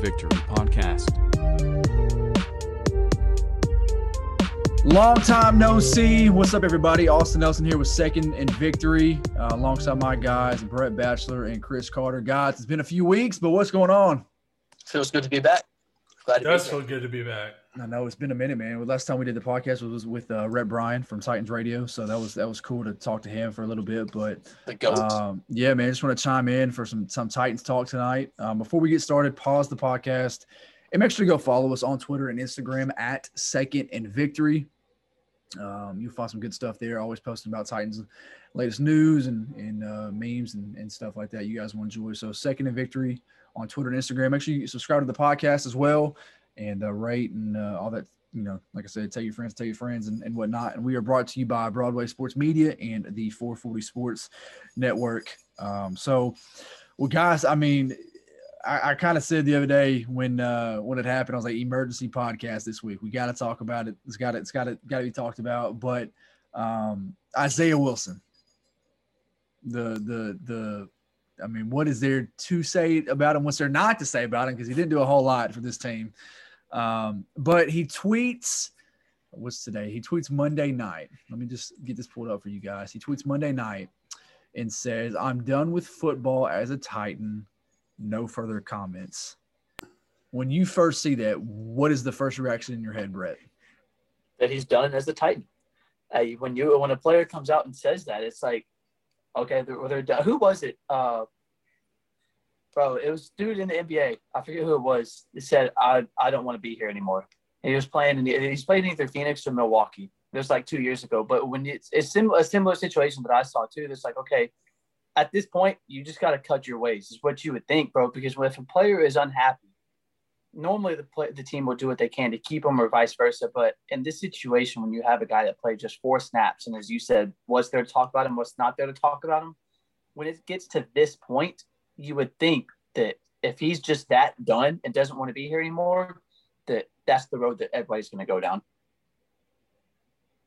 Victory podcast. Long time no see. What's up, everybody? Austin Nelson here with Second and Victory, uh, alongside my guys Brett Batchelor and Chris Carter. Guys, it's been a few weeks, but what's going on? Feels good to be back. Glad It does be feel good to be back. I know it's been a minute, man. Last time we did the podcast was with uh, Rhett Bryan from Titans Radio, so that was that was cool to talk to him for a little bit. But The um, yeah, man, just want to chime in for some some Titans talk tonight. Um, before we get started, pause the podcast and make sure to go follow us on Twitter and Instagram at Second and Victory. Um, you'll find some good stuff there. Always posting about Titans latest news and and uh, memes and, and stuff like that. You guys will enjoy. So Second and Victory on Twitter and Instagram. Make sure you subscribe to the podcast as well and uh, rate and uh, all that. You know, like I said, tell your friends, tell your friends, and, and whatnot. And we are brought to you by Broadway Sports Media and the 440 Sports Network. Um, so, well, guys, I mean, I, I kind of said the other day when uh, when it happened, I was like, emergency podcast this week. We got to talk about it. It's got it's got to got to be talked about. But um, Isaiah Wilson, the the the I mean, what is there to say about him? What's there not to say about him? Because he didn't do a whole lot for this team. Um, but he tweets. What's today? He tweets Monday night. Let me just get this pulled up for you guys. He tweets Monday night and says, "I'm done with football as a Titan. No further comments." When you first see that, what is the first reaction in your head, Brett? that he's done as a Titan. Uh, when you when a player comes out and says that, it's like, okay, they're, they're done. Who was it? Uh, bro, it was dude in the NBA. I forget who it was. He said, "I I don't want to be here anymore." And he was playing in the, he's playing either Phoenix or Milwaukee. It was like two years ago. But when it's it's sim- a similar situation that I saw too. It's like, okay, at this point, you just got to cut your ways. Is what you would think, bro. Because if a player is unhappy normally the play, the team will do what they can to keep him or vice versa. But in this situation, when you have a guy that played just four snaps, and as you said, was there to talk about him, was not there to talk about him, when it gets to this point, you would think that if he's just that done and doesn't want to be here anymore, that that's the road that everybody's going to go down.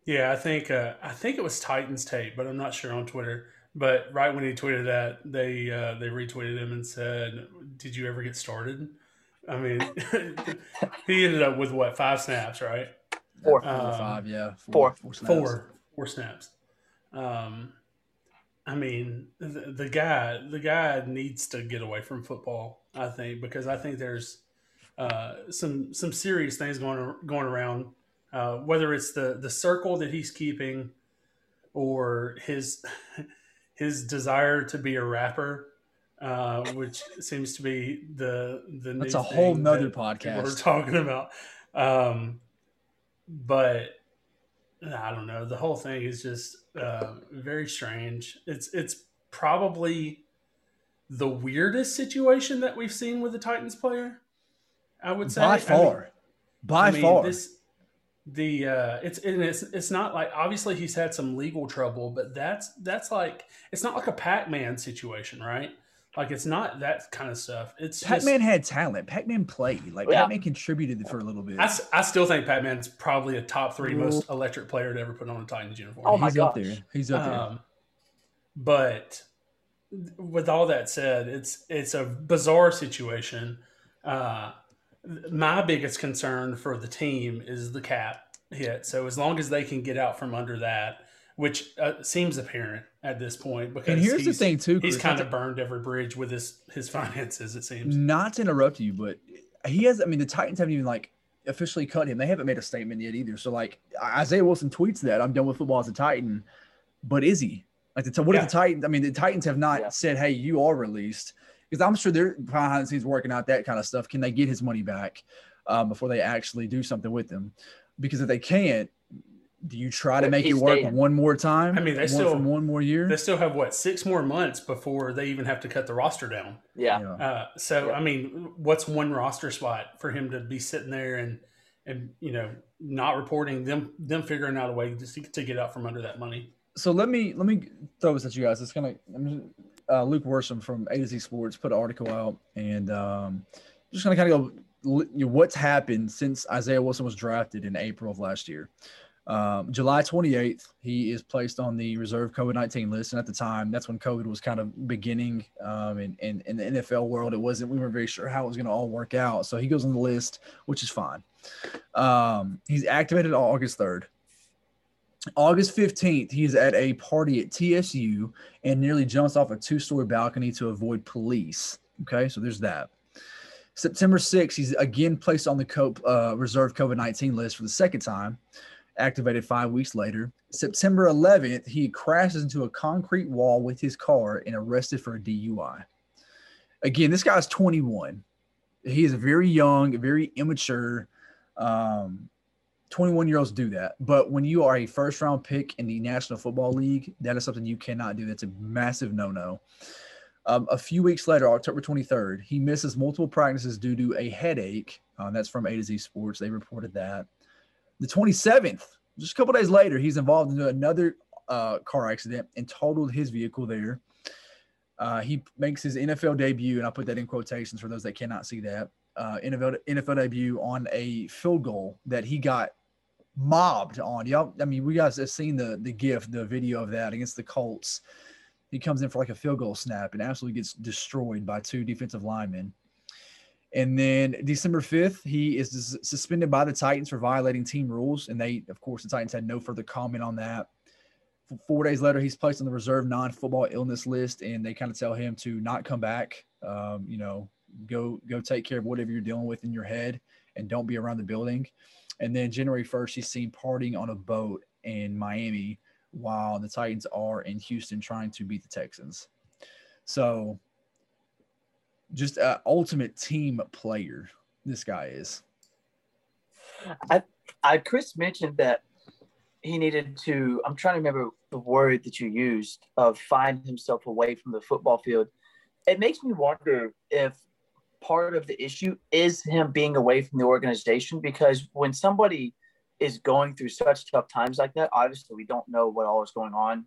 Yeah, I think uh, I think it was Titans tape, but I'm not sure on Twitter. But right when he tweeted that, they uh, they retweeted him and said, "Did you ever get started?" I mean, he ended up with what five snaps, right? Four. Four Um, five, yeah, four. snaps. Four, four snaps. Um, I mean, the, the guy, the guy needs to get away from football. I think because I think there's uh, some some serious things going going around. Uh, whether it's the the circle that he's keeping, or his his desire to be a rapper, uh, which seems to be the the That's a whole nother podcast. We're talking about, um, but I don't know. The whole thing is just uh, very strange. It's it's probably the weirdest situation that we've seen with a Titans player. I would say by I mean- far, by I mean, far. This the uh, it's and it's it's not like obviously he's had some legal trouble, but that's that's like it's not like a Pac Man situation, right? Like it's not that kind of stuff. It's just- Pac-Man had talent. Pac-Man played. Like Yeah. Pac-Man contributed for a little bit. I, I still think Pac Man's probably a top three most electric player to ever put on a Titans uniform. Oh my He's up gosh. there. He's up there. Um, but with all that said, it's it's a bizarre situation. Uh, my biggest concern for the team is the cap hit. So as long as they can get out from under that, which uh, seems apparent at this point, because and here's the thing too, he's kind of burned every bridge with his his finances. It seems. not to interrupt you, but he has. I mean, the Titans haven't even like officially cut him. They haven't made a statement yet either. So like Isaiah Wilson tweets that I'm done with football as a Titan, but is he? Like the what Yeah. if the Titans? I mean, the Titans have not Yeah. said, "Hey, you are released," because I'm sure they're behind the scenes working out that kind of stuff. Can they get his money back um, before they actually do something with him? Because if they can't, do you try to But make it work staying. one more time? I mean, they one, still- one more year. They still have what six more months before they even have to cut the roster down. Yeah. Uh, so Yeah. I mean, what's one roster spot for him to be sitting there and and you know not reporting them them figuring out a way just to, to get out from under that money? so let me let me throw this at you guys. It's gonna uh, Luke Worsham from A to Z Sports put an article out, and um, just gonna kind of go you know, what's happened since Isaiah Wilson was drafted in April of last year. Um, July 28th, he is placed on the reserve COVID 19 list. And at the time, that's when COVID was kind of beginning. Um, in, in, in, the NFL world, it wasn't, we weren't very sure how it was going to all work out. So he goes on the list, which is fine. Um, he's activated on August 3rd. August 15th, he is at a party at TSU and nearly jumps off a two story balcony to avoid police. Okay, so there's that. September 6th, he's again placed on the uh, reserve COVID 19 list for the second time activated five weeks later. September 11th, he crashes into a concrete wall with his car and arrested for a DUI. Again, this guy's 21. He is very young, very immature. Um, 21 year olds do that. But when you are a first round pick in the National Football League, that is something you cannot do. That's a massive no no. Um, a few weeks later, October 23rd, he misses multiple practices due to a headache. Uh, that's from A to Z Sports. They reported that. The 27th, just a couple days later, he's involved in another uh, car accident and totaled his vehicle there. Uh, he makes his NFL debut, and I put that in quotations for those that cannot see that. Uh, NFL NFL debut on a field goal that he got mobbed on. Y'all, I mean, we guys have seen the the GIF, the video of that against the Colts. He comes in for like a field goal snap and absolutely gets destroyed by two defensive linemen. And then December 5th, he is suspended by the Titans for violating team rules. And they, of course, the Titans had no further comment on that. Four days later, he's placed on the reserve non football illness list, and they kind of tell him to not come back. Um, you know, go go take care of whatever you're dealing with in your head, and don't be around the building. And then January 1st, he's seen partying on a boat in Miami while the Titans are in Houston trying to beat the Texans. So just an ultimate team player. This guy is. I, I, Chris mentioned that he needed to. I'm trying to remember the word that you used of find himself away from the football field. It makes me wonder if part of the issue is him being away from the organization because when somebody is going through such tough times like that, obviously we don't know what all is going on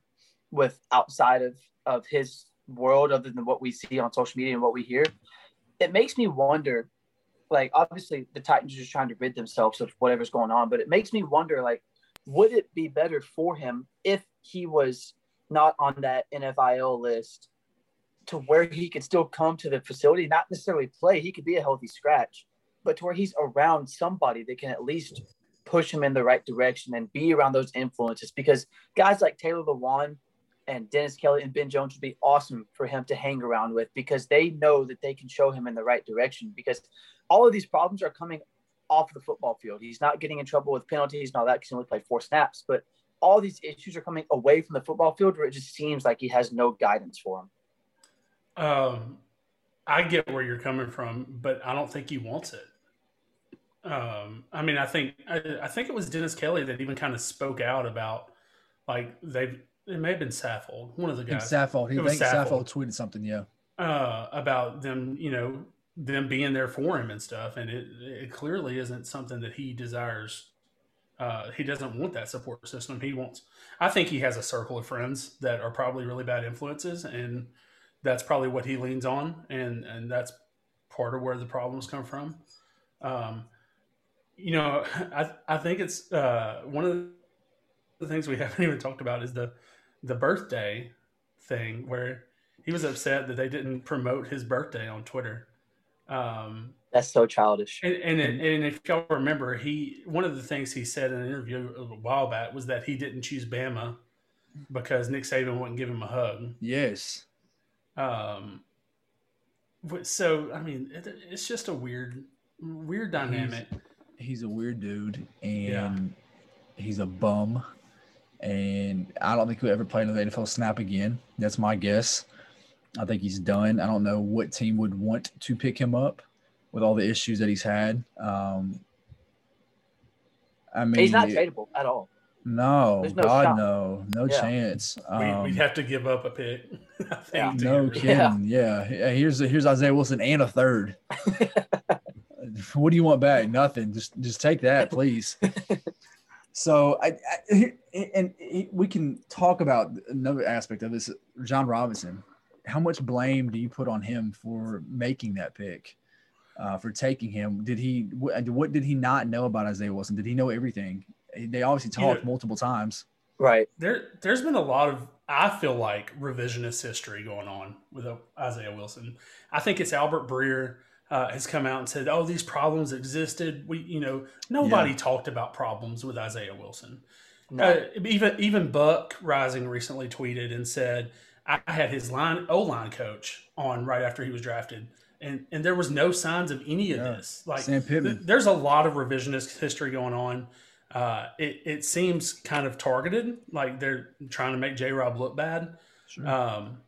with outside of of his world other than what we see on social media and what we hear, it makes me wonder. Like, obviously, the Titans are just trying to rid themselves of whatever's going on, but it makes me wonder, like, would it be better for him if he was not on that NFIL list to where he could still come to the facility, not necessarily play, he could be a healthy scratch, but to where he's around somebody that can at least push him in the right direction and be around those influences because guys like Taylor Lewan and Dennis Kelly and Ben Jones would be awesome for him to hang around with because they know that they can show him in the right direction because all of these problems are coming off the football field. He's not getting in trouble with penalties and all that because he only played four snaps, but all these issues are coming away from the football field where it just seems like he has no guidance for him. Um, I get where you're coming from, but I don't think he wants it. Um, I mean, I think I, I think it was Dennis Kelly that even kind of spoke out about like they've it may have been Saffold, one of the guys. Saffold. He think Saffold. tweeted something, yeah, uh, about them. You know, them being there for him and stuff, and it it clearly isn't something that he desires. Uh, he doesn't want that support system. He wants. I think he has a circle of friends that are probably really bad influences, and that's probably what he leans on, and and that's part of where the problems come from. Um, you know, I I think it's uh, one of the things we haven't even talked about is the the birthday thing where he was upset that they didn't promote his birthday on Twitter. Um, That's so childish. And, and, and if y'all remember, he one of the things he said in an interview a while back was that he didn't choose Bama because Nick Saban wouldn't give him a hug. Yes. Um. So I mean, it, it's just a weird, weird dynamic. He's, he's a weird dude, and yeah. he's a bum and I don't think he'll ever play another NFL snap again. That's my guess. I think he's done. I don't know what team would want to pick him up with all the issues that he's had. Um, I mean, he's not tradable at all. No, no God, shot. no, no yeah. chance. Um, we, would have to give up a pick. yeah. No kidding. Yeah. yeah. Here's here's Isaiah Wilson and a third. what do you want back? Nothing. Just just take that, please. So I, I and we can talk about another aspect of this. Jon Robinson, how much blame do you put on him for making that pick, uh, for taking him? Did he what did he not know about Isaiah Wilson? Did he know everything? they obviously You know- talked multiple times. Right. There, there's been a lot of, I feel like, revisionist history going on with uh, Isaiah Wilson. I think it's Albert Breer uh, has come out and said, "Oh, these problems existed." We, you know, nobody talked about problems with Isaiah Wilson. No. Uh, even even Buck Reising recently tweeted and said, "I had his line O line coach on right after he was drafted." And, and there was no signs of any of Yeah. this. Like Sam Pittman. th- there's a lot of revisionist history going on. Uh, it, it seems kind of targeted, like they're trying to make J Rob look bad. Sure. Um,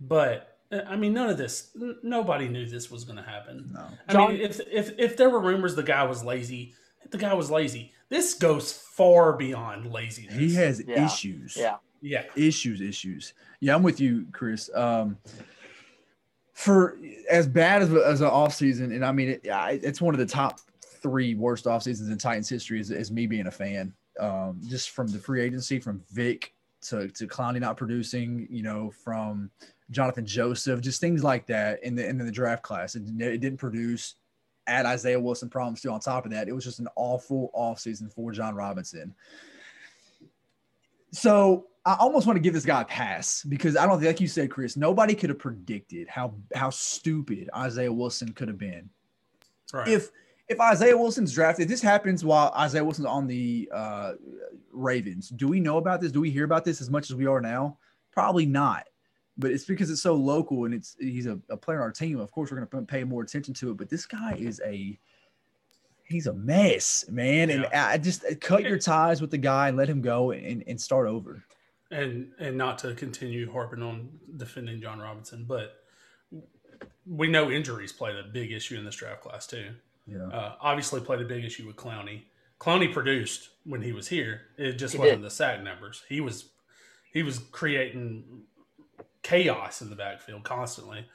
but uh, I mean, none of this. n- Nobody knew this was going to happen. no. I John- mean, if if if there were rumors the guy was lazy, the guy was lazy. This goes far beyond laziness. He has Yeah. issues. Yeah. yeah, issues, issues. Yeah, I'm with you, Chris. Um, for as bad as as an off season, and I mean, it, it's one of the top three worst off seasons in Titans history. Is, is me being a fan, um, just from the free agency, from Vic to to Clowney not producing, you know, from Jonathan Joseph, just things like that in the in the draft class. It, it didn't produce. Add Isaiah Wilson problems too. On top of that, it was just an awful offseason for Jon Robinson. So I almost want to give this guy a pass because I don't think, like you said, Chris, nobody could have predicted how how stupid Isaiah Wilson could have been. right. If if Isaiah Wilson's drafted, this happens while Isaiah Wilson's on the uh, Ravens. Do we know about this? Do we hear about this as much as we are now? Probably not. But it's because it's so local and it's he's a, a player on our team. Of course, we're going to pay more attention to it. But this guy is a he's a mess, man. And I just cut your ties with the guy and let him go and, and start over. and and not to continue harping on defending Jon Robinson, but we know injuries played a big issue in this draft class too. Yeah. Uh, obviously, played a big issue with Clowney. Clowney produced when he was here. It just He wasn't did. the sack numbers. He was he was creating chaos in the backfield constantly.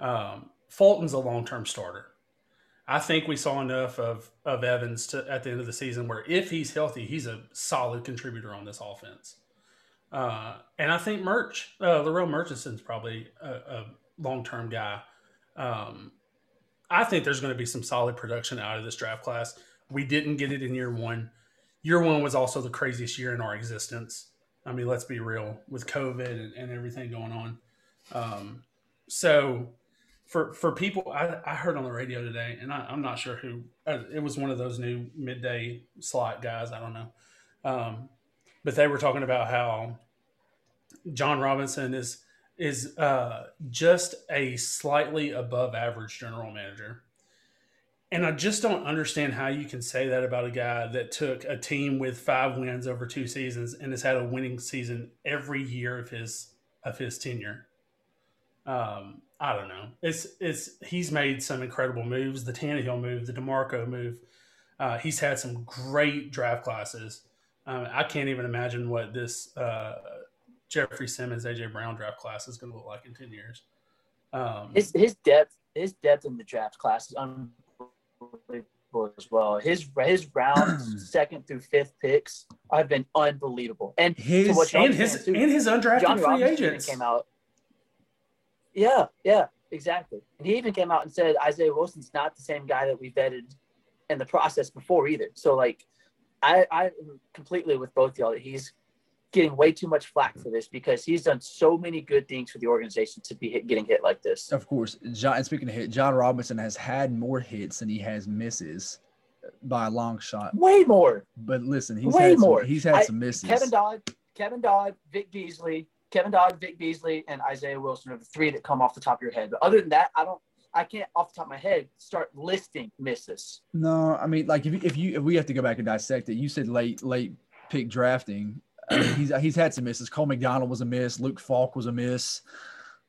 Um, Fulton's a long term starter. I think we saw enough of of Evans to, at the end of the season where if he's healthy, he's a solid contributor on this offense. Uh, and I think Merch, uh, Larell Murchison's probably a, a long term guy. Um, I think there's going to be some solid production out of this draft class. We didn't get it in year one. Year one was also the craziest year in our existence. I mean, let's be real with COVID and, and everything going on. Um, so for for people, I, I heard on the radio today, and I, I'm not sure who. Uh, it was one of those new midday slot guys. I don't know, um, but they were talking about how Jon Robinson is is uh, just a slightly above average general manager. And I just don't understand how you can say that about a guy that took a team with five wins over two seasons and has had a winning season every year of his of his tenure. Um, I don't know. It's it's he's made some incredible moves. The Tannehill move, the Demarco move. Uh, he's had some great draft classes. Um, I can't even imagine what this uh, Jeffrey Simmons, AJ Brown draft class is going to look like in ten years. Um, His his depth his depth in the draft class is unbelievable as well. His his rounds second through fifth picks have been unbelievable. And His to what and his too, and his undrafted Johnny free Robinson agents. came out. Yeah, yeah, exactly. And he even came out and said Isaiah Wilson's not the same guy that we vetted in the process before either. So like, I I am completely with both y'all that he's getting way too much flack for mm. this because he's done so many good things for the organization to be hit, getting hit like this. Of course, John. And speaking of hit, Jon Robinson has had more hits than he has misses by a long shot. Way more. But listen, he's Way had some, more. he's had I- some misses. Kevin Dodd, Kevin Dodd, Vic Beasley, Kevin Dodd, Vic Beasley, and Isaiah Wilson are the three that come off the top of your head. But other than that, I don't. I can't off the top of my head start listing misses. No, I mean, like if if you if we have to go back and dissect it, you said late late pick drafting. I he's he's had some misses. Cole McDonald was a miss. Luke Falk was a miss.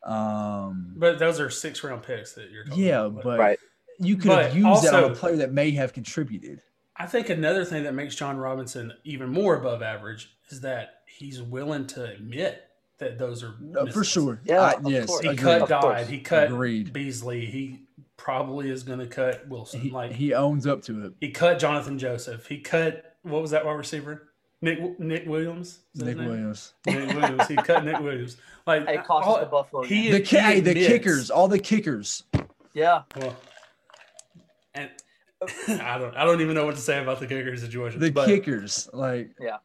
Um, But those are six round picks that you're talking yeah, about. but Right. you could But have used that on a player that may have contributed. I think another thing that makes Jon Robinson even more above average is that he's willing to admit that those are No, for sure. Yeah, I- of yes, course. He agreed. cut Of course. Dodd. He cut Agreed. Beasley. He probably is going to cut Wilson. He, like he owns up to it. he cut Jonathan Joseph. He cut what was that wide receiver? Nick Nick Williams. Nick? Williams. Nick Williams. He cut Nick Williams. Like It cost all- the Buffalo. he- game. The ki- hey, the kickers, all the kickers. yeah, Well, and I don't. I don't even know what to say about the kicker situation. The but kickers, like Yeah.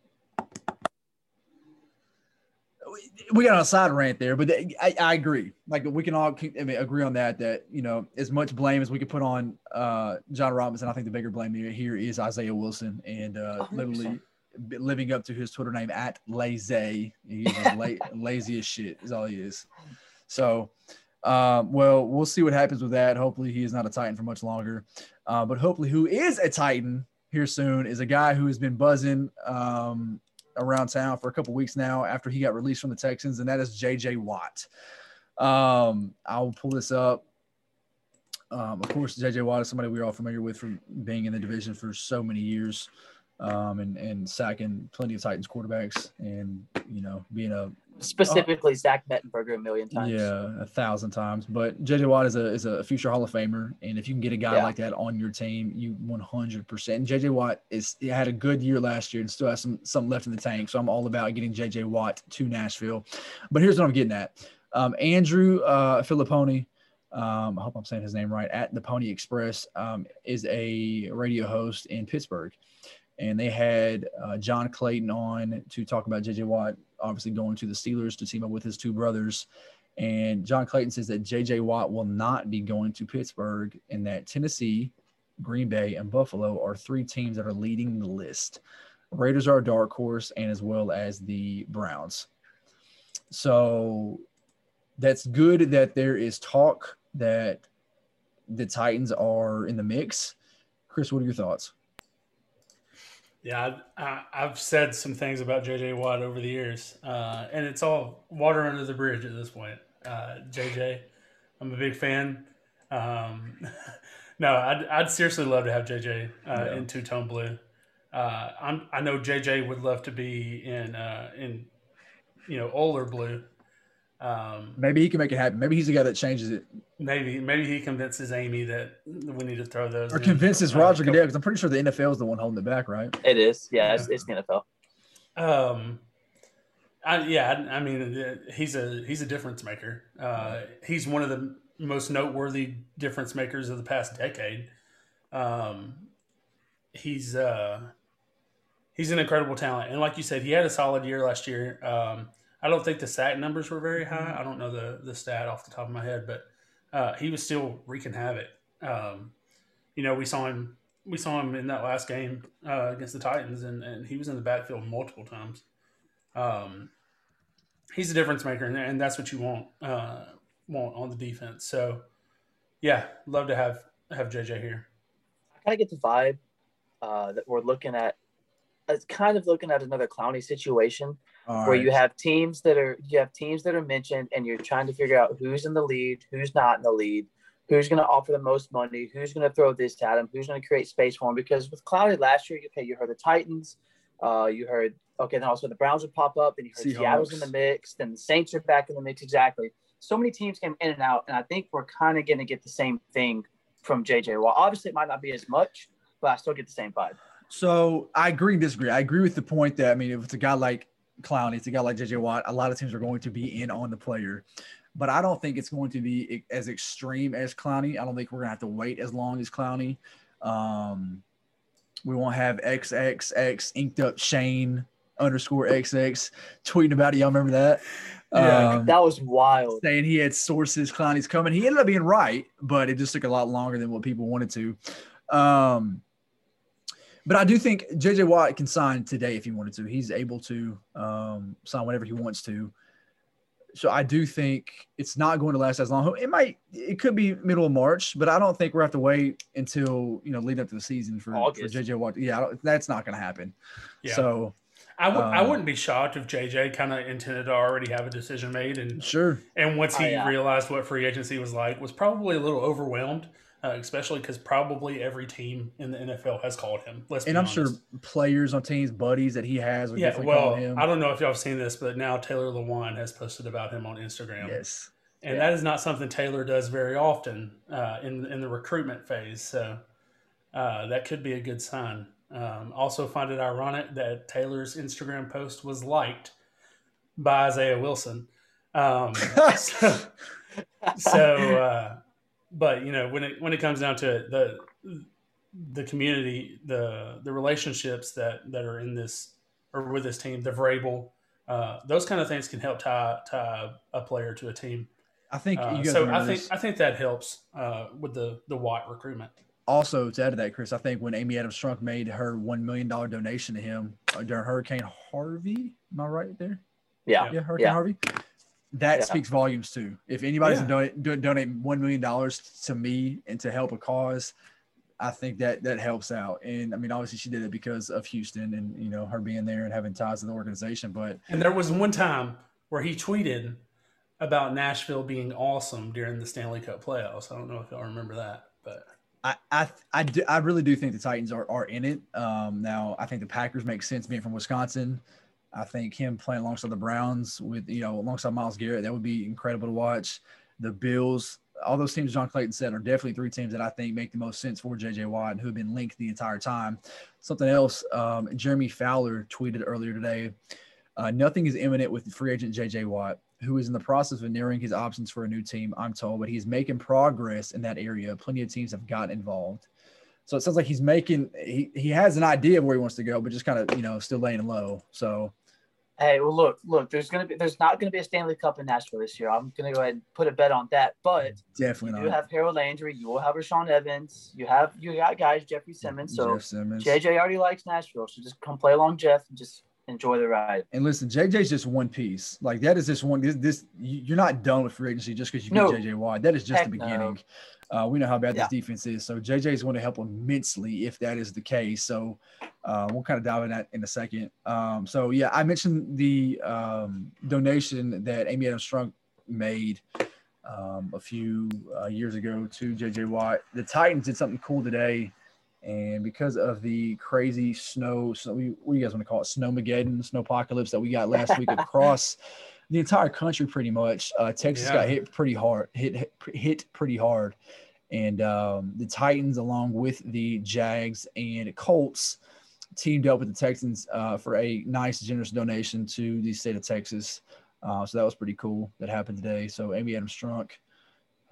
We, we got on a side rant there, but they, I, I agree. Like we can all I mean, agree on that. That you know, as much blame as we could put on uh, Jon Robinson, I think the bigger blame here is Isaiah Wilson and uh, literally b- living up to his Twitter name at lazy. He's la- lazy as shit. Is all he is. So, um, well, we'll see what happens with that. Hopefully, he is not a Titan for much longer. Uh, but hopefully, who is a Titan here soon is a guy who has been buzzing um, around town for a couple weeks now after he got released from the Texans, and that is J.J. Watt. Um, I'll pull this up. Um, of course, J.J. Watt is somebody we're all familiar with from being in the division for so many years um, and, and sacking plenty of Titans quarterbacks and, you know, being a Specifically, Zach Mettenberger a million times. yeah, a thousand times. But JJ Watt is a is a future Hall of Famer, and if you can get a guy Yeah. like that on your team, you 100. percent JJ Watt is had a good year last year and still has some some left in the tank. So I'm all about getting JJ Watt to Nashville. But here's what I'm getting at: um, Andrew uh, Fillipponi. Um, I hope I'm saying his name right. At the Pony Express um, is a radio host in Pittsburgh, and they had uh, John Clayton on to talk about JJ Watt, obviously going to the Steelers to team up with his two brothers. And John Clayton says that JJ Watt will not be going to Pittsburgh, and that Tennessee, Green Bay, and Buffalo are three teams that are leading the list. Raiders are a dark horse, and as well as the Browns. So that's good that there is talk that the Titans are in the mix. Chris, what are your thoughts? Yeah, I, I've said some things about JJ Watt over the years, uh, and it's all water under the bridge at this point. Uh, JJ, I'm a big fan. Um, no, I'd, I'd seriously love to have JJ uh, Yeah. in two tone blue. Uh, I'm, I know JJ would love to be in uh, in you know Oiler blue. Um, Maybe he can make it happen. Maybe he's the guy that changes it maybe maybe he convinces Amy that we need to throw those. or in. convinces Roger couple- Goodell because I'm pretty sure the NFL is the one holding it back, right? It is. Yeah, it's, it's the NFL. Um, I, yeah, I, I mean, uh, he's a he's a difference maker. Uh, he's one of the most noteworthy difference makers of the past decade. Um, he's uh, he's an incredible talent, and like you said, he had a solid year last year. Um, I don't think the sack numbers were very high. I don't know the the stat off the top of my head, but uh, he was still wreaking havoc. Um, you know, we saw him we saw him in that last game uh, against the Titans, and, and he was in the backfield multiple times. Um, he's a difference maker, and, and that's what you want uh, want on the defense. So, yeah, love to have have JJ here. I kind of get the vibe uh, that we're looking at. It's kind of looking at another Clowney situation All where right. you have teams that are you have teams that are mentioned, and you're trying to figure out who's in the lead, who's not in the lead, who's going to offer the most money, who's going to throw this at him, who's going to create space for him. Because with Clowney last year, okay, you heard the Titans, uh, you heard okay, then also the Browns would pop up, and you heard Seahawks. Seattle's in the mix, then the Saints are back in the mix. Exactly. So many teams came in and out, and I think we're kind of going to get the same thing from JJ. Well, obviously it might not be as much, but I still get the same vibe. So I agree and disagree. I agree with the point that I mean, if it's a guy like Clowney, it's a guy like JJ Watt, a lot of teams are going to be in on the player. But I don't think it's going to be as extreme as Clowney. I don't think we're gonna have to wait as long as Clowney. Um, we won't have XXX inked up Shane underscore XX tweeting about it. Y'all remember that? Yeah. Um, That was wild. saying he had sources, Clowney's coming. He ended up being right, but it just took a lot longer than what people wanted to. Um, but I do think JJ Watt can sign today if he wanted to. He's able to um, sign whenever he wants to. So I do think it's not going to last as long. It might, it could be middle of March, but I don't think we're have to wait until you know leading up to the season for, for JJ Watt. Yeah, I don't, that's not going to happen. Yeah. So I w- I Um, wouldn't be shocked if JJ kind of intended to already have a decision made, and sure, and once Oh, he yeah. realized what free agency was like, was probably a little overwhelmed, uh, especially because probably every team in the NFL has called him. Let's and I'm honest. sure players on teams, buddies that he has, Yeah, well, him. I don't know if y'all have seen this, but now Taylor Lewan has posted about him on Instagram. yes. and Yeah. that is not something Taylor does very often uh, in in the recruitment phase. So uh, that could be a good sign. Um, also, find it ironic that Taylor's Instagram post was liked by Isaiah Wilson. Um, so, so uh, but you know, when it when it comes down to it, the the community, the the relationships that that are in this or with this team, the Vrabel, uh, those kind of things can help tie tie a player to a team. I think Uh, you guys so. I think this. I think that helps uh, with the the Watt recruitment. also to add to that, Chris, I think when Amy Adams Strunk made her one million dollar donation to him uh, during Hurricane Harvey, am I right there? Yeah. Yeah, Hurricane Yeah. Harvey. That Yeah. speaks volumes too. If anybody's Yeah. donate, do, donate one million dollars to me and to help a cause, I think that that helps out. And I mean, obviously, she did it because of Houston and you know her being there and having ties to the organization. But And there was one time where he tweeted about Nashville being awesome during the Stanley Cup playoffs. I don't know if y'all remember that, but I I I, do, I really do think the Titans are, are in it. Um, now I think the Packers make sense being from Wisconsin. I think him playing alongside the Browns with you know alongside Myles Garrett that would be incredible to watch. The Bills, all those teams John Clayton said are definitely three teams that I think make the most sense for JJ Watt and who have been linked the entire time. Something else, um, Jeremy Fowler tweeted earlier today. Uh, nothing is imminent with free agent JJ Watt, who is in the process of narrowing his options for a new team. I'm told, but he's making progress in that area. Plenty of teams have gotten involved. So it sounds like he's making he, he has an idea of where he wants to go, but just kind of you know still laying low. So Hey, well, look, look. There's gonna be, there's not gonna be a Stanley Cup in Nashville this year. I'm gonna go ahead and put a bet on that. But you definitely do not. have Harold Landry. You will have Rashaan Evans. You have you got guys Jeffrey Simmons. So Jeff Simmons. JJ already likes Nashville. So just come play along Jeff and just enjoy the ride. And listen, JJ's just one piece. Like that is just one. This, this you- you're not done with free agency just because you No. get JJ Watt. That is just the no. Uh, we know how bad Yeah. this defense is. So JJ is going to help immensely if that is the case. So uh, we'll kind of dive in that in a second. Um, so yeah, I mentioned the um, donation that Amy Adams Strunk made um, a few uh, years ago to JJ Watt. The Titans did something cool today. And because of the crazy snow, so we, what do you guys want to call it? Snowmageddon, snow apocalypse that we got last week across the entire country, pretty much. Uh, Texas Yeah. got hit pretty hard, hit, hit hit pretty hard, and um, the Titans, along with the Jags and Colts, teamed up with the Texans uh, for a nice, generous donation to the state of Texas. Uh, so that was pretty cool. That happened today. So Amy Adams Strunk,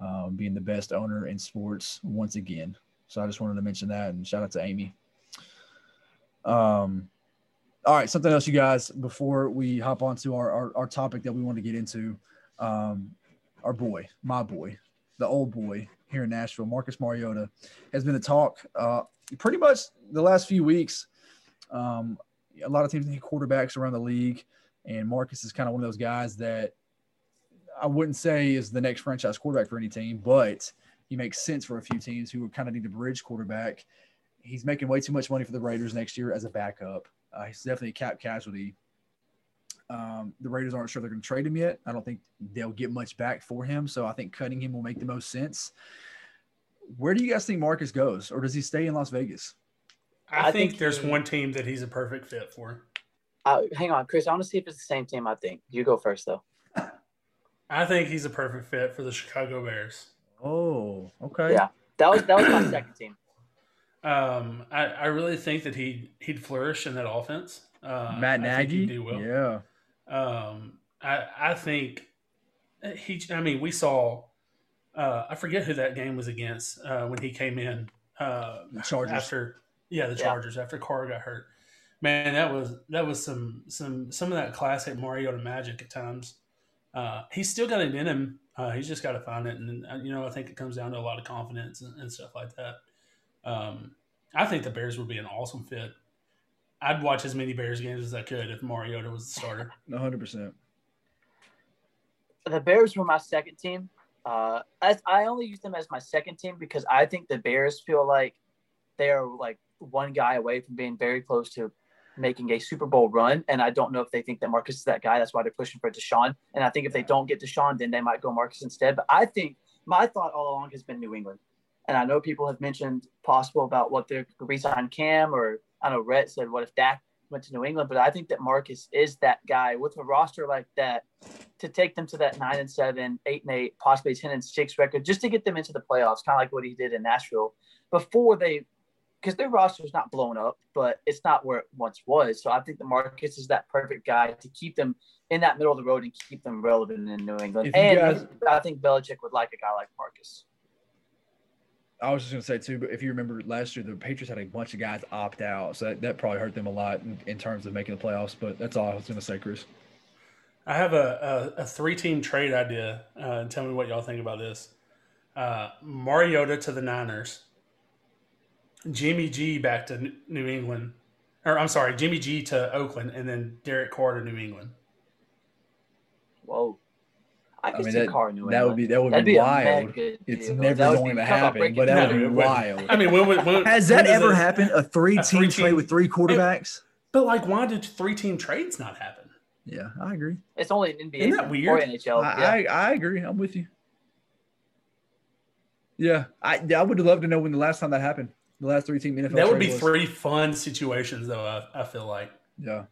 um, being the best owner in sports once again. So I just wanted to mention that and shout out to Amy. Um, all right, something else, you guys, before we hop on to our, our, our topic that we want to get into. Um, our boy, my boy, the old boy here in Nashville, Marcus Mariota, has been a talk uh, pretty much the last few weeks. Um, a lot of teams need quarterbacks around the league, and Marcus is kind of one of those guys that I wouldn't say is the next franchise quarterback for any team, but he makes sense for a few teams who kind of need a bridge quarterback. He's making way too much money for the Raiders next year as a backup. Uh, he's definitely a cap casualty. Um, the Raiders aren't sure they're going to trade him yet. I don't think they'll get much back for him. So I think cutting him will make the most sense. Where do you guys think Marcus goes, or does he stay in Las Vegas? I, I think, think there's he- one team that he's a perfect fit for. Uh, hang on, Chris. I want to see if it's the same team. I think you go first though. I think he's a perfect fit for the Chicago Bears. Oh, okay. Yeah. That was that was my second team. Um, I, I really think that he he'd flourish in that offense. Uh, Matt I think Nagy. he'd do well. Yeah. Um, I I think he. I mean, we saw. Uh, I forget who that game was against uh, when he came in. Uh, The Chargers. after yeah, the Yeah. Chargers after Carr got hurt. Man, that was that was some some some of that classic Mariota magic at times. Uh, he's still got it in him. Uh, he's just got to find it, and uh, you know I think it comes down to a lot of confidence and, and stuff like that. Um, I think the Bears would be an awesome fit. I'd watch as many Bears games as I could if Mariota was the starter. 100%. the Bears were my second team. Uh, as I only use them as my second team because I think the Bears feel like they are like one guy away from being very close to making a Super Bowl run. And I don't know if they think that Marcus is that guy. That's why they're pushing for Deshaun. And I think if they don't get Deshaun, then they might go Marcus instead. But I think my thought all along has been New England. And I know people have mentioned possible about what they're resign Cam or I know Rhett said, what if Dak went to New England? But I think that Marcus is that guy with a roster like that to take them to that nine and seven, eight and eight, possibly ten and six record, just to get them into the playoffs, kind of like what he did in Nashville before they, because their roster is not blown up, but it's not where it once was. So I think the Marcus is that perfect guy to keep them in that middle of the road and keep them relevant in New England. And guys- I think Belichick would like a guy like Marcus. I was just gonna say too, but if you remember last year, the Patriots had a bunch of guys opt out, so that, that probably hurt them a lot in, in terms of making the playoffs. But that's all I was gonna say, Chris. I have a, a, a three team trade idea. Uh, tell me what y'all think about this. Uh, Mariota to the Niners, Jimmy G back to New England, or I'm sorry, Jimmy G to Oakland, and then Derek Carr to New England. Whoa. I I mean, see that, Carr New that would be that would That'd be, be wild. mega It's never going be- to happen, but that would be wild. I mean, when, when, when Has that does ever it- happened? A three-team three-team- trade with three quarterbacks? But like, why did three team trades not happen? Yeah, I agree. It's only an NBA Isn't that or weird? NHL. I, yeah. I I agree. I'm with you. Yeah, I I would love to know when the last time that happened. The last three-team NFL. That would trade be was. three fun situations, though. I, I feel like. Yeah.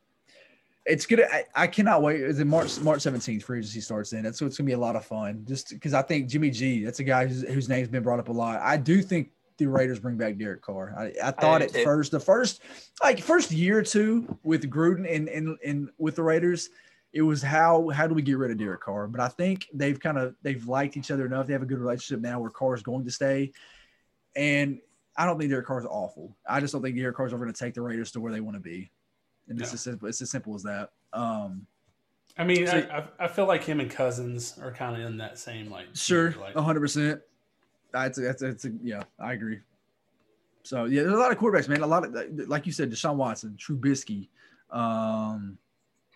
It's gonna. I, I cannot wait. Is it March March seventeenth? Free agency starts in. That's so it's gonna be a lot of fun. Just because I think Jimmy G. That's a guy whose, whose name's been brought up a lot. I do think the Raiders bring back Derek Carr. I, I thought do at too. first, the first like first year or two with Gruden and and and with the Raiders, it was how how do we get rid of Derek Carr? But I think they've kind of they've liked each other enough. They have a good relationship now where Carr is going to stay, and I don't think Derek Carr is awful. I just don't think Derek Carr is ever going to take the Raiders to where they want to be. And it's No. as simple, it's as simple as that. Um, I mean, So- I, I, I feel like him and Cousins are kind of in that same like. sure, like- a hundred percent. That's a, that's a, that's a, yeah, I agree. So yeah, there's a lot of quarterbacks, man. A lot of like you said, Deshaun Watson, Trubisky. Um,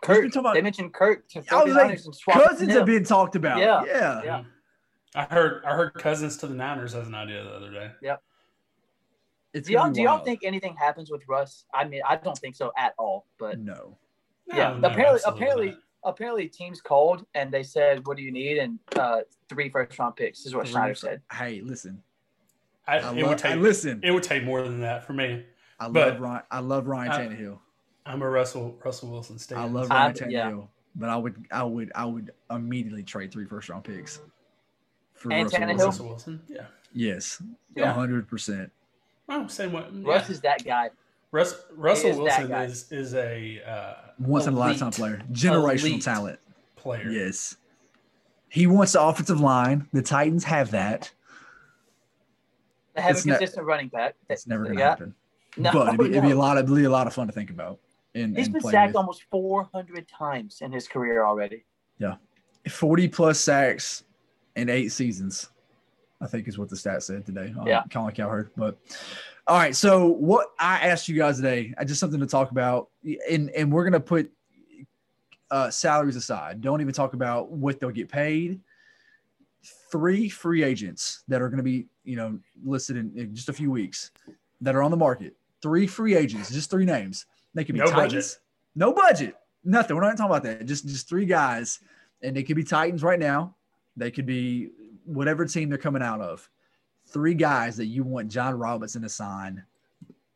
Kirk. been talking about- they mentioned Kirk to I was like, 49ers and swapping cousins him. have been talked about. Yeah. yeah, Yeah. I heard I heard Cousins to the Niners as an idea the other day. It's Do y'all, do y'all wild. think anything happens with Russ? I mean, I don't think so at all. But no? Yeah, No, no, apparently- absolutely apparently- not. apparently, teams called and they said, "What do you need?" And uh, three first round picks is what Schneider said. Hey, listen, I, I, it love, would take I listen. it would take more than that for me. I but- love Ryan. I love Ryan I- Tannehill. I'm a Russell Russell Wilson stan. I love I- Ryan yeah. Tannehill, but I would, I would, I would immediately trade three first round picks for And Russell Tannehill? Wilson. Russell Wilson. Yeah. Yes, Yeah. hundred percent. Oh, same way. Russ yeah. is that guy. Russ, Russell is Wilson is is a uh, Once in a lifetime player, generational elite talent. player. Yes, he wants the offensive line. The Titans have that. They have It's a ne- consistent running back. It's never going to happen. No, but it'd be, it'd be a lot of, it'd be a lot of fun to think about. And, He's and been sacked with. almost 400 times in his career already. Yeah, forty plus sacks in eight seasons. I think is what the stat said today. on Yeah. Colin Cowherd. But all right, so what I asked you guys today, I just something to talk about, and and we're gonna put uh, salaries aside. Don't even talk about what they'll get paid. Three free agents that are going to be, you know, listed in, in just a few weeks that are on the market. Three free agents, just three names. They could be No Titans. budget. No budget. Nothing. We're not talking about that. Just just three guys, and they could be Titans right now. They could be whatever team they're coming out of. Three guys that you want Jon Robinson to sign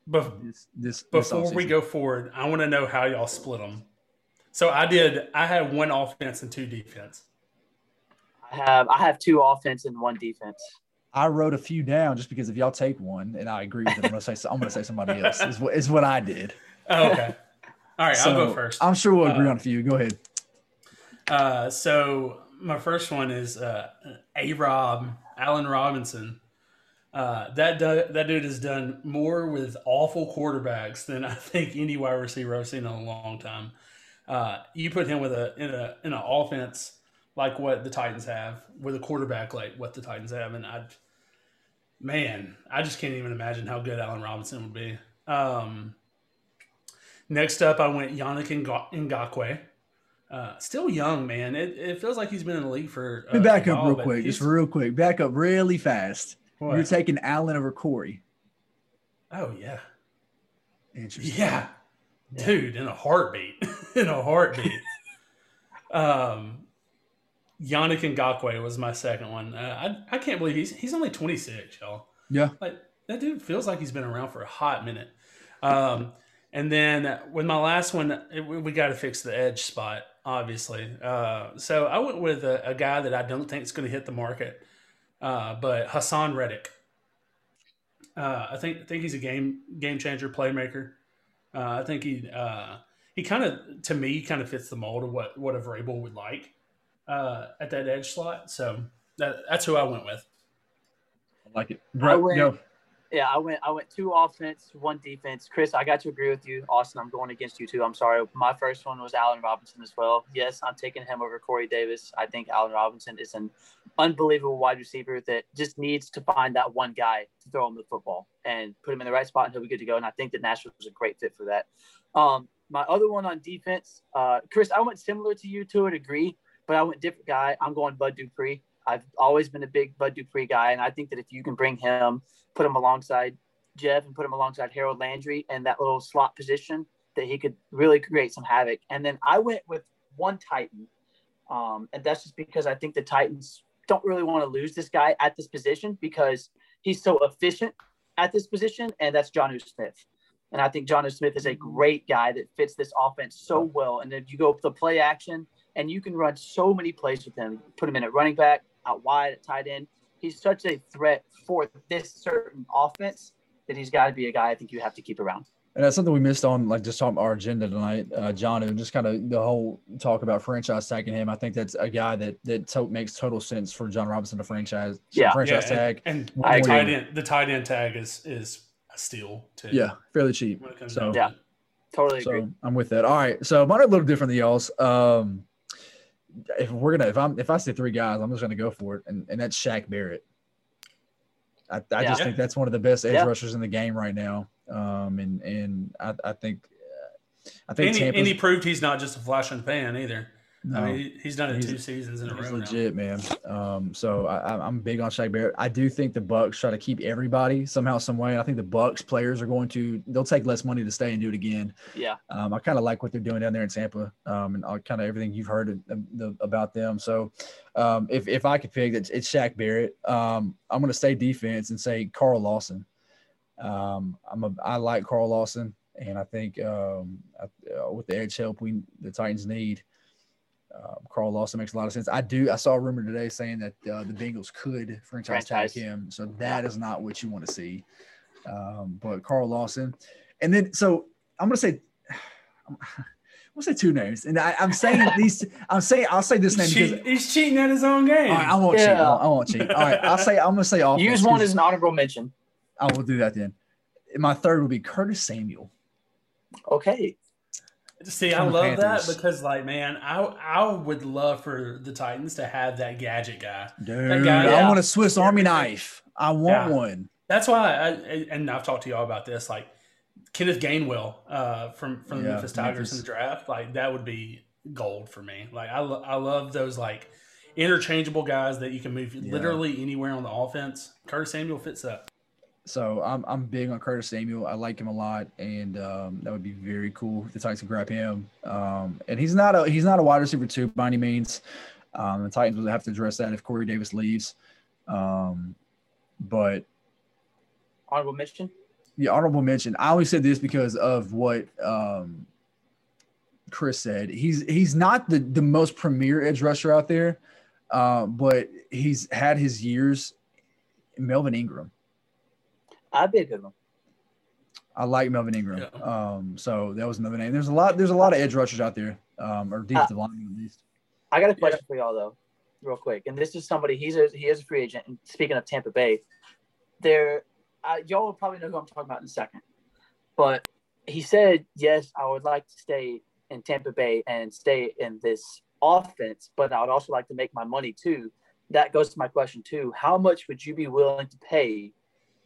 Bef- this this before this we go forward, I want to know how y'all split them. So I did. I had one offense and two defense. I have I have two offense and one defense. I wrote a few down just because if y'all take one and I agree with it, I'm gonna say I'm gonna say somebody else. Is what is what I did. Oh, okay. All right, I'll go first. I'm sure we'll agree Uh, on a few. Go ahead. Uh, so my first one is uh, A Rob Allen Robinson. Uh, that du- that dude has done more with awful quarterbacks than I think any wide receiver I've seen in a long time. Uh, you put him with a in a in an offense like what the Titans have, with a quarterback like what the Titans have, and I, man, I just can't even imagine how good Allen Robinson would be. Um, next up, I went Yannick Nga- Ngakoue. Uh, still young, man. It, it feels like he's been in the league for. Uh, back up real quick, just real quick. Back up really fast. what? You're taking Allen over Corey. oh yeah, Interesting. yeah, dude, in a heartbeat, in a heartbeat. um, Yannick Ngakoue was my second one. Uh, I I can't believe he's he's only 26, y'all. Yeah. like that dude feels like he's been around for a hot minute. Um, and then with my last one, it, we got to fix the edge spot, obviously. Uh, so I went with a, a guy that I don't think is going to hit the market, uh, but Haason Reddick. Uh, I think think he's a game game changer playmaker. Uh, I think he uh, he kind of to me kind of fits the mold of what what a Vrabel would like uh, at that edge slot. So that, that's who I went with. I like it. Brett, went- go. Yeah, I went I went two offense, one defense. Chris, I got to agree with you. Austin, I'm going against you too. I'm sorry. My first one was Allen Robinson as well. Yes, I'm taking him over Corey Davis. I think Allen Robinson is an unbelievable wide receiver that just needs to find that one guy to throw him the football and put him in the right spot and he'll be good to go. And I think that Nashville was a great fit for that. Um, my other one on defense, uh, Chris, I went similar to you to a degree, but I went different guy. I'm going Bud Dupree. I've always been a big Bud Dupree guy, and I think that if you can bring him, put him alongside Jeff, and put him alongside Harold Landry in that little slot position, that he could really create some havoc. And then I went with one Titan, um, and that's just because I think the Titans don't really want to lose this guy at this position because he's so efficient at this position, and that's Jonnu Smith. And I think Jonnu Smith is a great guy that fits this offense so well. And if you go the play action, and you can run so many plays with him, put him in at running back, out wide, at tight end. He's such a threat for this certain offense that he's got to be a guy I think you have to keep around. And that's something we missed on, like just talking about our agenda tonight, uh, John, and just kind of the whole talk about franchise tagging him. I think that's a guy that that to- makes total sense for Jon Robinson to franchise Yeah. franchise Yeah, tag. and, and I the agree. tight end the tight end tag is is a steal too. Yeah, fairly cheap. when it comes So- down to Yeah. it. Totally agree. So I'm with that. All right. So mine are a little different than y'all's. Um, if we're gonna, if I'm, if I say three guys, I'm just gonna go for it, and and that's Shaq Barrett. I, I just think that's one of the best edge Yeah. rushers in the game right now. Um, and and I, I think, uh, I think And he, Tampa's and he proved he's not just a flash in the pan either. No, I mean, he's done it He's- two seasons in a he's row now. legit, man. Um, so I, I'm- I'm big on Shaq Barrett. I do think the Bucks try to keep everybody somehow, some way. I think the Bucks players are going to they'll take less money to stay and do it again. Yeah. Um, I kind of like what they're doing down there in Tampa, um, and kind of everything you've heard of, the, about them. So, um, if if I could pick, it's, it's Shaq Barrett. Um, I'm going to stay defense and say Carl Lawson. Um, I'm a I like Carl Lawson, and I think um, I- uh, with the edge help we the Titans need, uh, Carl Lawson makes a lot of sense. I do. I saw a rumor today saying that uh, the Bengals could franchise, Franchise. tag him, so that is not what you want to see. Um, but Carl Lawson, and then so I'm gonna say, I'm, gonna say two names, and I, I'm saying these. I'm saying I'll say this name He's, because. cheat- he's cheating at his own game. All right, I won't cheat. I Yeah. won't, I won't cheat. All right, I'll say I'm gonna say offense. Use one 'cause- as an honorable mention. I will do that then. My third will be Curtis Samuel. Okay. See, I love Panthers. that because, like, man, I I would love for the Titans to have that gadget guy. Dude, guy- I yeah. want a Swiss Army knife. I want Yeah. one. That's why, I, and I've talked to y'all about this. Like Kenneth Gainwell uh, from from the Yeah, Memphis Tigers Memphis. in the draft, like that would be gold for me. Like I lo- I love those like interchangeable guys that you can move literally anywhere on the offense. Curtis Samuel fits that. So I'm I'm big on Curtis Samuel. I like him a lot, and um, that would be very cool if the Titans could grab him. Um, and he's not a he's not a wide receiver too by any means. Um, the Titans would have to address that if Corey Davis leaves. Um, but Honorable mention. the honorable mention. I only said this because of what um, Chris said. He's he's not the the most premier edge rusher out there, uh, but he's had his years. Melvin Ingram. I'd be a. I like Melvin Ingram. Yeah. Um, so that was another name. There's a lot. There's a lot of edge rushers out there, um, or defensive linemen at least. I got a question for y'all though, real quick. And this is somebody he's a he is a free agent. And speaking of Tampa Bay, there uh, y'all will probably know who I'm talking about in a second. But he said, "Yes, I would like to stay in Tampa Bay and stay in this offense, but I would also like to make my money too." That goes to my question too. How much would you be willing to pay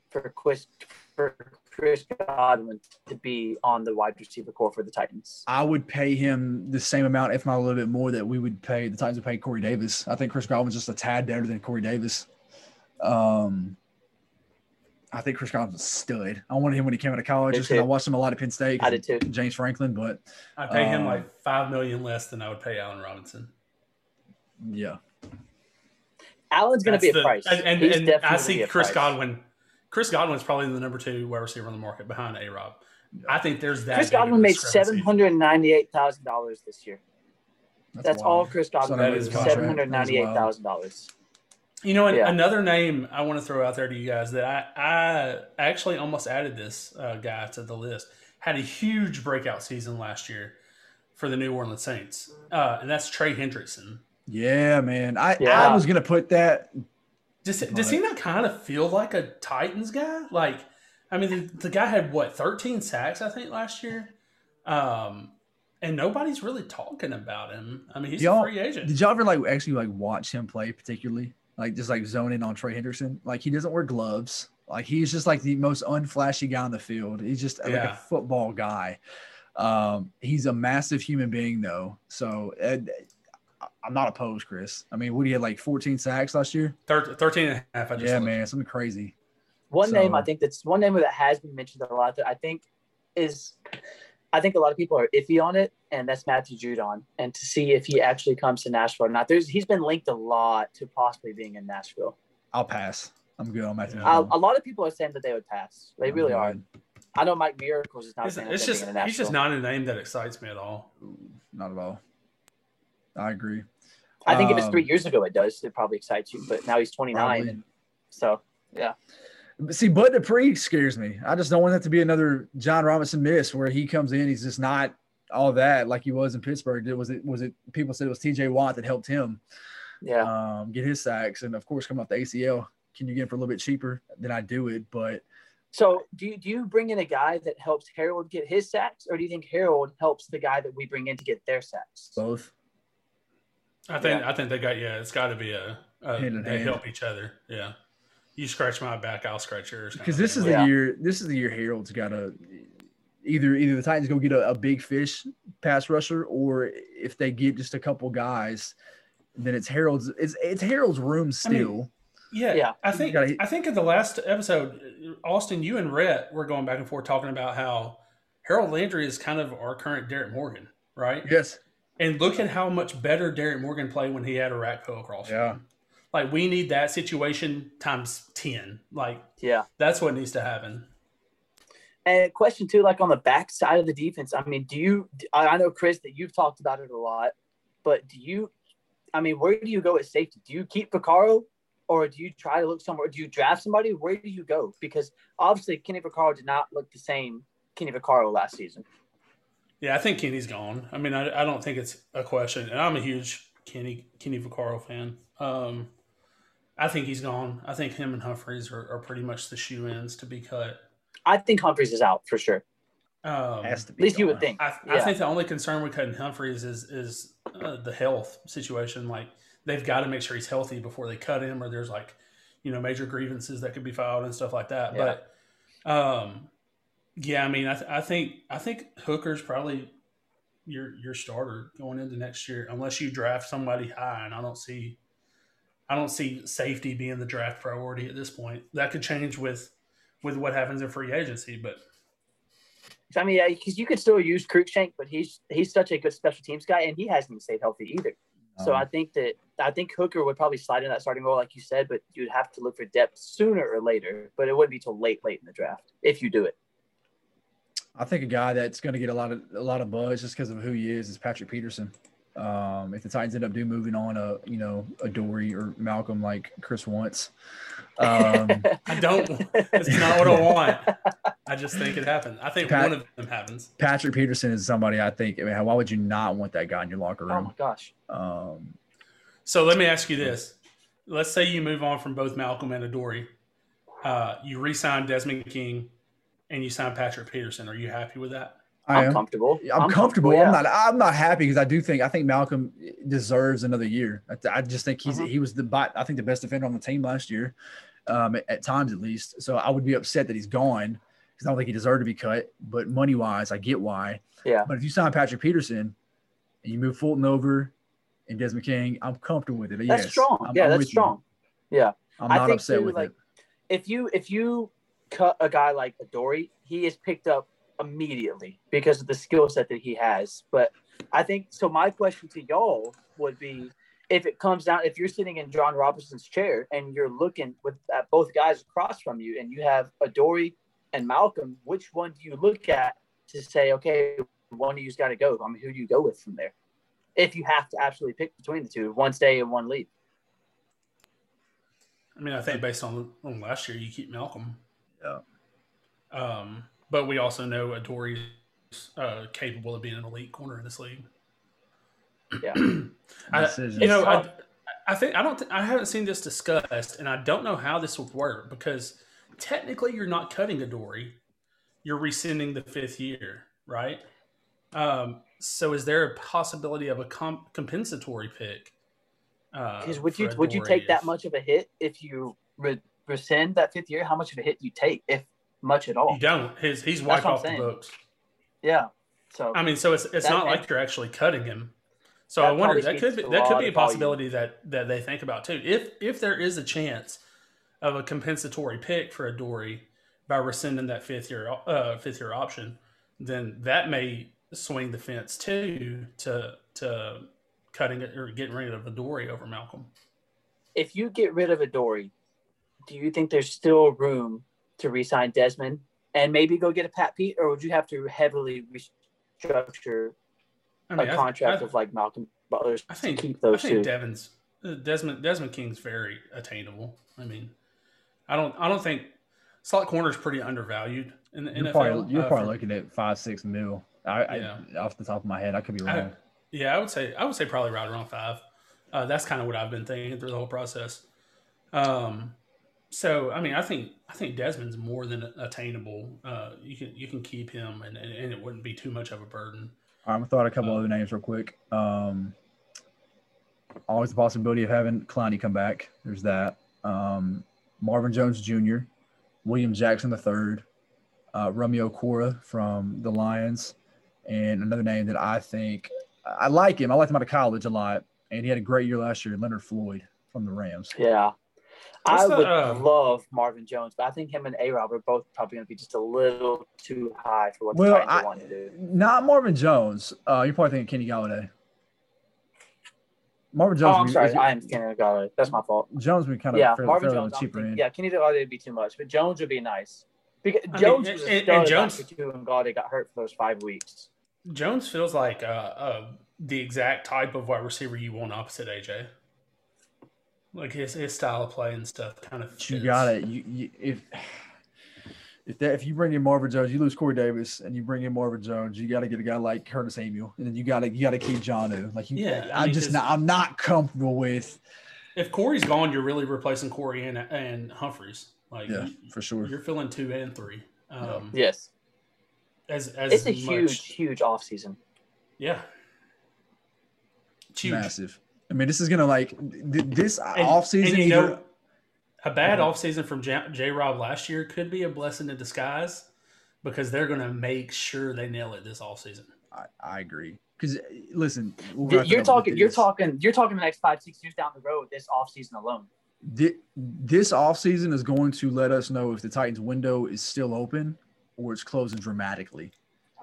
for Chris for Chris Godwin to be on the wide receiver corps for the Titans? I would pay him the same amount, if not a little bit more, that we would pay the Titans would pay Corey Davis. I think Chris Godwin's just a tad better than Corey Davis. Um, I think Chris Godwin's a stud. I wanted him when he came out of college just because I watched him a lot at Penn State. I did too. James Franklin, but I pay him Um, like five million less than I would pay Allen Robinson. yeah, Allen's going to be a the- price. And, and, and I see Chris price. Godwin. Chris Godwin's probably the number two wide receiver on the market behind A Rob. I think there's that. Chris big of a Godwin made seven hundred ninety-eight thousand dollars this year. That's, all. Chris Godwin made is seven hundred ninety-eight thousand dollars. You know, what? Yeah. another name I want to throw out there to you guys that I, I actually almost added this uh, guy to the list. Had a huge breakout season last year for the New Orleans Saints, uh, and that's Trey Hendrickson. Yeah, man. I, I was gonna put that. Does, does he not kind of feel like a Titans guy? Like, I mean, the, the guy had what thirteen sacks I think last year, um, and nobody's really talking about him. I mean, he's a free agent. Did y'all ever like actually like watch him play particularly? Like just like zone in on Trey Hendrickson. Like he doesn't wear gloves. Like he's just like the most unflashy guy on the field. He's just like Yeah. a football guy. Um, he's a massive human being though. So uh, I'm not opposed, Chris. I mean, what he had like 14 sacks last year. Thir- 13 and a half. I just Yeah, looked. man, something crazy. One name I think that's one name that has been mentioned a lot that I think is I think a lot of people are iffy on it, and that's Matthew Judon. And to see if he actually comes to Nashville or not. There's he's been linked a lot to possibly being in Nashville. I'll pass. I'm good on Matthew. Yeah. A, Judon. a lot of people are saying that they would pass. They I'm really good. are. I know Mike Miracles is not. It's, a it's just being in he's just not a name that excites me at all. Not at all. I agree. I think if it's Um, three years ago, it does. It probably excites you, but now he's 29, Probably. and so But See, Bud Dupree scares me. I just don't want that to be another Jon Robinson miss where he comes in, he's just not all that like he was in Pittsburgh. Did was it was it people said it was TJ Watt that helped him yeah. um, get his sacks, and of course coming off the ACL. Can you get him for a little bit cheaper? Then I do it, but So do you, do you bring in a guy that helps Harold get his sacks, or do you think Harold helps the guy that we bring in to get their sacks? both. I think I think they got yeah. It's got to be a, a Hand in they hand. help each other. Yeah, you scratch my back, I'll scratch yours. Because this is thing. the Yeah. year. This is the year Harold's got to either either the Titans go get a, a big fish pass rusher, or if they get just a couple guys, then it's Harold's. It's it's Harold's room I mean, still. Yeah, Yeah. I think gotta- I think in the last episode, Austin, you and Rhett were going back and forth talking about how Harold Landry is kind of our current Derrick Morgan, right? yes. And look at how much better Derrick Morgan played when he had Orakpo across. Yeah. him. Like we need that situation times ten. Like Yeah. that's what needs to happen. And question two, like on the back side of the defense, I mean, do you? I I know Chris that you've talked about it a lot, but do you? I mean, where do you go at safety? Do you keep Vaccaro, or do you try to look somewhere? Do you draft somebody? Where do you go? Because obviously, Kenny Vaccaro did not look the same Kenny Vaccaro last season. Yeah, I think Kenny's gone. I mean, I, I don't think it's a question, and I'm a huge Kenny Kenny Vaccaro fan. Um, I think he's gone. I think him and Humphries are, are pretty much the shoe ins to be cut. I think Humphries is out for sure. Um, Has to be. At be. least you would think. I, I think the only concern with cutting Humphries is is uh, the health situation. Like they've got to make sure he's healthy before they cut him, or there's like you know major grievances that could be filed and stuff like that. Yeah. But um, yeah, I mean, I, th- I think I think Hooker's probably your your starter going into next year, unless you draft somebody high, and I don't see. I don't see safety being the draft priority at this point. That could change with with what happens in free agency, but I mean, because you could still use Cruikshank, but he's he's such a good special teams guy, and he hasn't even stayed healthy either. So Um, I think that I think Hooker would probably slide in that starting role, like you said, but you'd have to look for depth sooner or later. But it wouldn't be till late, late in the draft if you do it. I think a guy that's going to get a lot of a lot of buzz just because of who he is is Patrick Peterson. Um, if the Titans end up do moving on a you know Adoree' or Malcolm like Chris wants, um, I don't. It's not what I want. I just think it happens. I think Pat- one of them happens. Patrick Peterson is somebody I think. I mean, why would you not want that guy in your locker room? oh room? my gosh. Um, So let me ask you this: Let's say you move on from both Malcolm and Adoree. Uh, you re-sign Desmond King, and you sign Patrick Peterson. Are you happy with that? I I'm comfortable. I'm, comfortable. yeah. I'm not. I'm not happy because I do think I think Malcolm deserves another year. I, I just think he's Mhm. he was the bi- I think the best defender on the team last year, um, at, at times at least. So I would be upset that he's gone because I don't think he deserved to be cut. But money wise, I get why. Yeah. But if you sign Patrick Peterson and you move Fulton over and Desmond King, I'm comfortable with it. That's yes, strong. I'm- yeah, I'm that's with you. strong. Yeah. I'm I not think upset too, with like, it. If you if you cut a guy like Adoree', he is picked up immediately because of the skill set that he has. But I think so. My question to y'all would be, if it comes down, if you're sitting in Jon Robinson's chair and you're looking with at both guys across from you, and you have Adoree' and Malcolm, which one do you look at to say, okay, one of you's got to go? I mean, who do you go with from there? If you have to absolutely pick between the two, one stay and one leave. I mean, I think based on, on last year, you keep Malcolm. Yeah. Um, but we also know Adoree's uh, capable of being an elite corner in this league. Yeah. I, you know, I. I think I don't. Th- I haven't seen this discussed, and I don't know how this would work because technically you're not cutting Adoree', you're rescinding the fifth year, right? Um, so is there a possibility of a comp- compensatory pick? Because uh, would you would you take that much of a hit if you re- rescind that fifth year? How much of a hit do you take, if much at all? You don't. His he's wiped off the books. Yeah. So I mean, so it's it's not like you're actually cutting him. So I wonder that could be that could be a possibility that that they think about too. If if there is a chance of a compensatory pick for Adoree' by rescinding that fifth year uh, fifth year option, then that may swing the fence too to to cutting it or getting rid of Adoree' over Malcolm. If you get rid of Adoree', do you think there's still room to re-sign Desmond and maybe go get a Pat Pete, or would you have to heavily restructure I mean, a contract I, I, of like Malcolm Butler's. I think keep those I think two. Devon's uh, Desmond Desmond King's very attainable. I mean, I don't I don't think slot corner is pretty undervalued in the you're NFL. Probably, you're uh, probably for, looking at five six mil. I, yeah. I, off the top of my head, I could be wrong. yeah, I would say I would say probably right around five. Uh, that's kind of what I've been thinking through the whole process. Um, so I mean, I think I think Desmond's more than attainable. Uh, you can you can keep him, and, and, and it wouldn't be too much of a burden. I'm gonna throw out a couple uh, other names real quick. Um, always the possibility of having Clowney come back. There's that. Um, Marvin Jones Jr., William Jackson III, uh, Romeo Okwara from the Lions, and another name that I think I like him. I liked him out of college a lot, and he had a great year last year. Leonard Floyd from the Rams. Yeah, I the, would uh, love Marvin Jones, but I think him and A Rob are both probably going to be just a little too high for what well, the Titans want to do. Not Marvin Jones. Uh, you're probably thinking Kenny Golladay. Marvin Jones. Oh, I'm sorry. I am Kenny Golladay. That's my fault. Jones would be kind of yeah. fairly, Marvin fairly Jones. cheaper. yeah, Kenny Golladay would be too much, but Jones would be nice. Because I Jones mean, was a and, and Jones too, and Golladay got hurt for those five weeks. Jones feels like uh, uh, the exact type of wide receiver you want opposite AJ like his, his style of play and stuff kind of. Fits. You got it. You, you if if that if you bring in Marvin Jones, you lose Corey Davis, and you bring in Marvin Jones, you got to get a guy like Curtis Samuel, and then you got to you got to keep Jonnu. Like you, yeah, I, I mean, just not, I'm not comfortable with. If Corey's gone, you're really replacing Corey and and Humphries. Like yeah, for sure. You're filling two and three. Um, yes. As, as it's a much, huge, huge off season. Yeah. Huge. Massive. I mean, this is gonna like this and, offseason. And you know, a bad off offseason from J Rob last year could be a blessing in disguise because they're gonna make sure they nail it this offseason. I, I agree. Because listen, we'll you're talking, you're talking, you're talking the next five, six years down the road. This offseason alone. This offseason is going to let us know if the Titans window is still open or it's closing dramatically.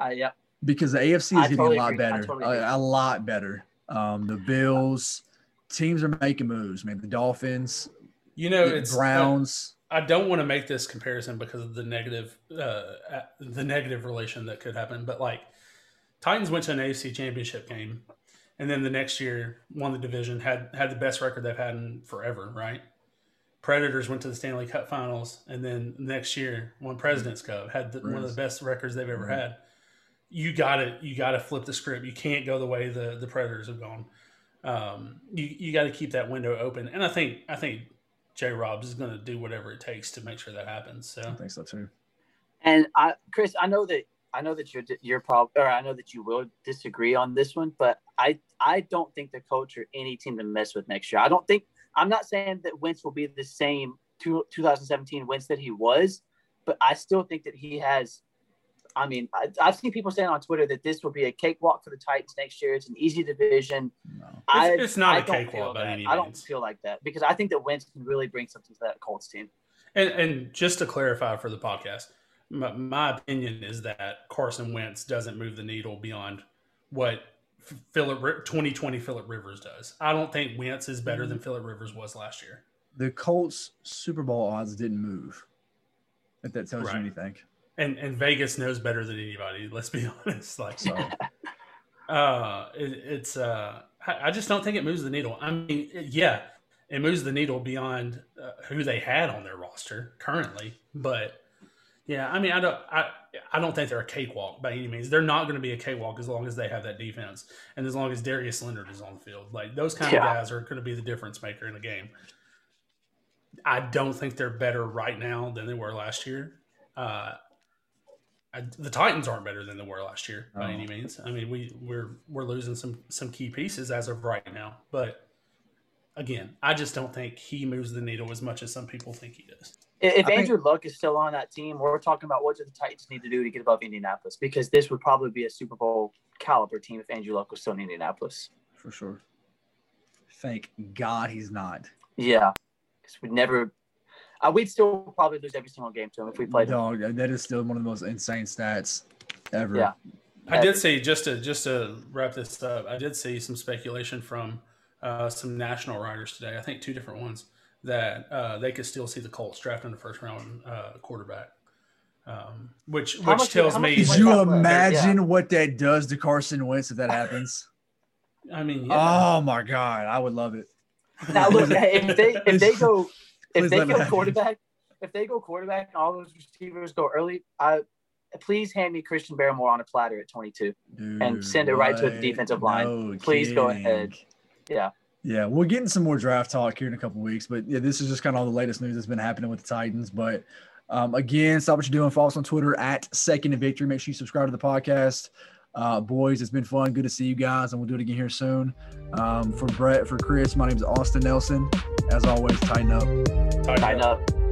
Uh, yeah. Because the AFC is I getting totally a lot agree. better, totally a, a lot better. Um, the Bills teams are making moves, man. The Dolphins, you know, it's Browns. I don't want to make this comparison because of the negative, uh, the negative relation that could happen. But like, Titans went to an AFC Championship game, and then the next year won the division, had had the best record they've had in forever, right? Predators went to the Stanley Cup Finals, and then next year won Presidents Cup, had the, one of the best records they've ever mm-hmm. had you got to you got to flip the script. You can't go the way the the Predators have gone. Um, you you got to keep that window open, and I think I think J. Robs is going to do whatever it takes to make sure that happens. So I think so too. And I, Chris, I know that I know that you're you're probably, or I know that you will disagree on this one, but I I don't think the coach or any team to mess with next year. I don't think I'm not saying that Wentz will be the same 2017 Wentz that he was, but I still think that he has I mean, I, have seen people saying on Twitter that this will be a cakewalk for the Titans next year. It's an easy division. No. I, it's, it's not I a cakewalk by any means. I don't feel like that because I think that Wentz can really bring something to that Colts team. And, and just to clarify for the podcast, my, my, opinion is that Carson Wentz doesn't move the needle beyond what Philip 2020 Philip Rivers does. I don't think Wentz is better mm-hmm. than Philip Rivers was last year. The Colts Super Bowl odds didn't move. If that tells right. you anything and and Vegas knows better than anybody. Let's be honest. Like, so, uh, it, it's uh, I, I just don't think it moves the needle. I mean, yeah, it moves the needle beyond uh, who they had on their roster currently, but Yeah, I mean, I don't, I, I don't think they're a cakewalk by any means. They're not going to be a cakewalk as long as they have that defense and as long as Darius Leonard is on the field. Like those kind Yeah. of guys are going to be the difference maker in the game. I don't think they're better right now than they were last year. Uh, I, the Titans aren't better than they were last year by Oh. any means. I mean, we we're we're losing some some key pieces as of right now, but again, I just don't think he moves the needle as much as some people think he does. If if I think- Andrew Luck is still on that team, we're talking about what do the Titans need to do to get above Indianapolis because this would probably be a Super Bowl caliber team if Andrew Luck was still in Indianapolis. for sure. Thank God he's not. Yeah, because we'd never. Uh, we'd still probably lose every single game to him if we played. him. Dog, that is still one of the most insane stats ever. Yeah. I did see just to just to wrap this up. I did see some speculation from uh, some national writers today. I think two different ones that uh, they could still see the Colts drafting the first round uh, quarterback, um, which How which much- tells how me. is Could you that, imagine what that does to Carson Wentz if that happens? I mean, yeah. Oh my God, I would love it. Now look, if they if they go Please if they go happen. quarterback, if they go quarterback and all those receivers go early, I please hand me Christian Barmore on a platter at 22. And send it right to the defensive line. No Please go ahead. Yeah. Yeah, we'll get in some more draft talk here in a couple weeks, but yeah, this is just kind of all the latest news that's been happening with the Titans. But um, again, stop what you're doing. Follow us on Twitter at Second and Victory. Make sure you subscribe to the podcast. Uh, boys, it's been fun. Good to see you guys, and we'll do it again here soon. Um, for Brett, for Chris, my name is Austin Nelson. As always, tighten up. Tighten Tighten up. up.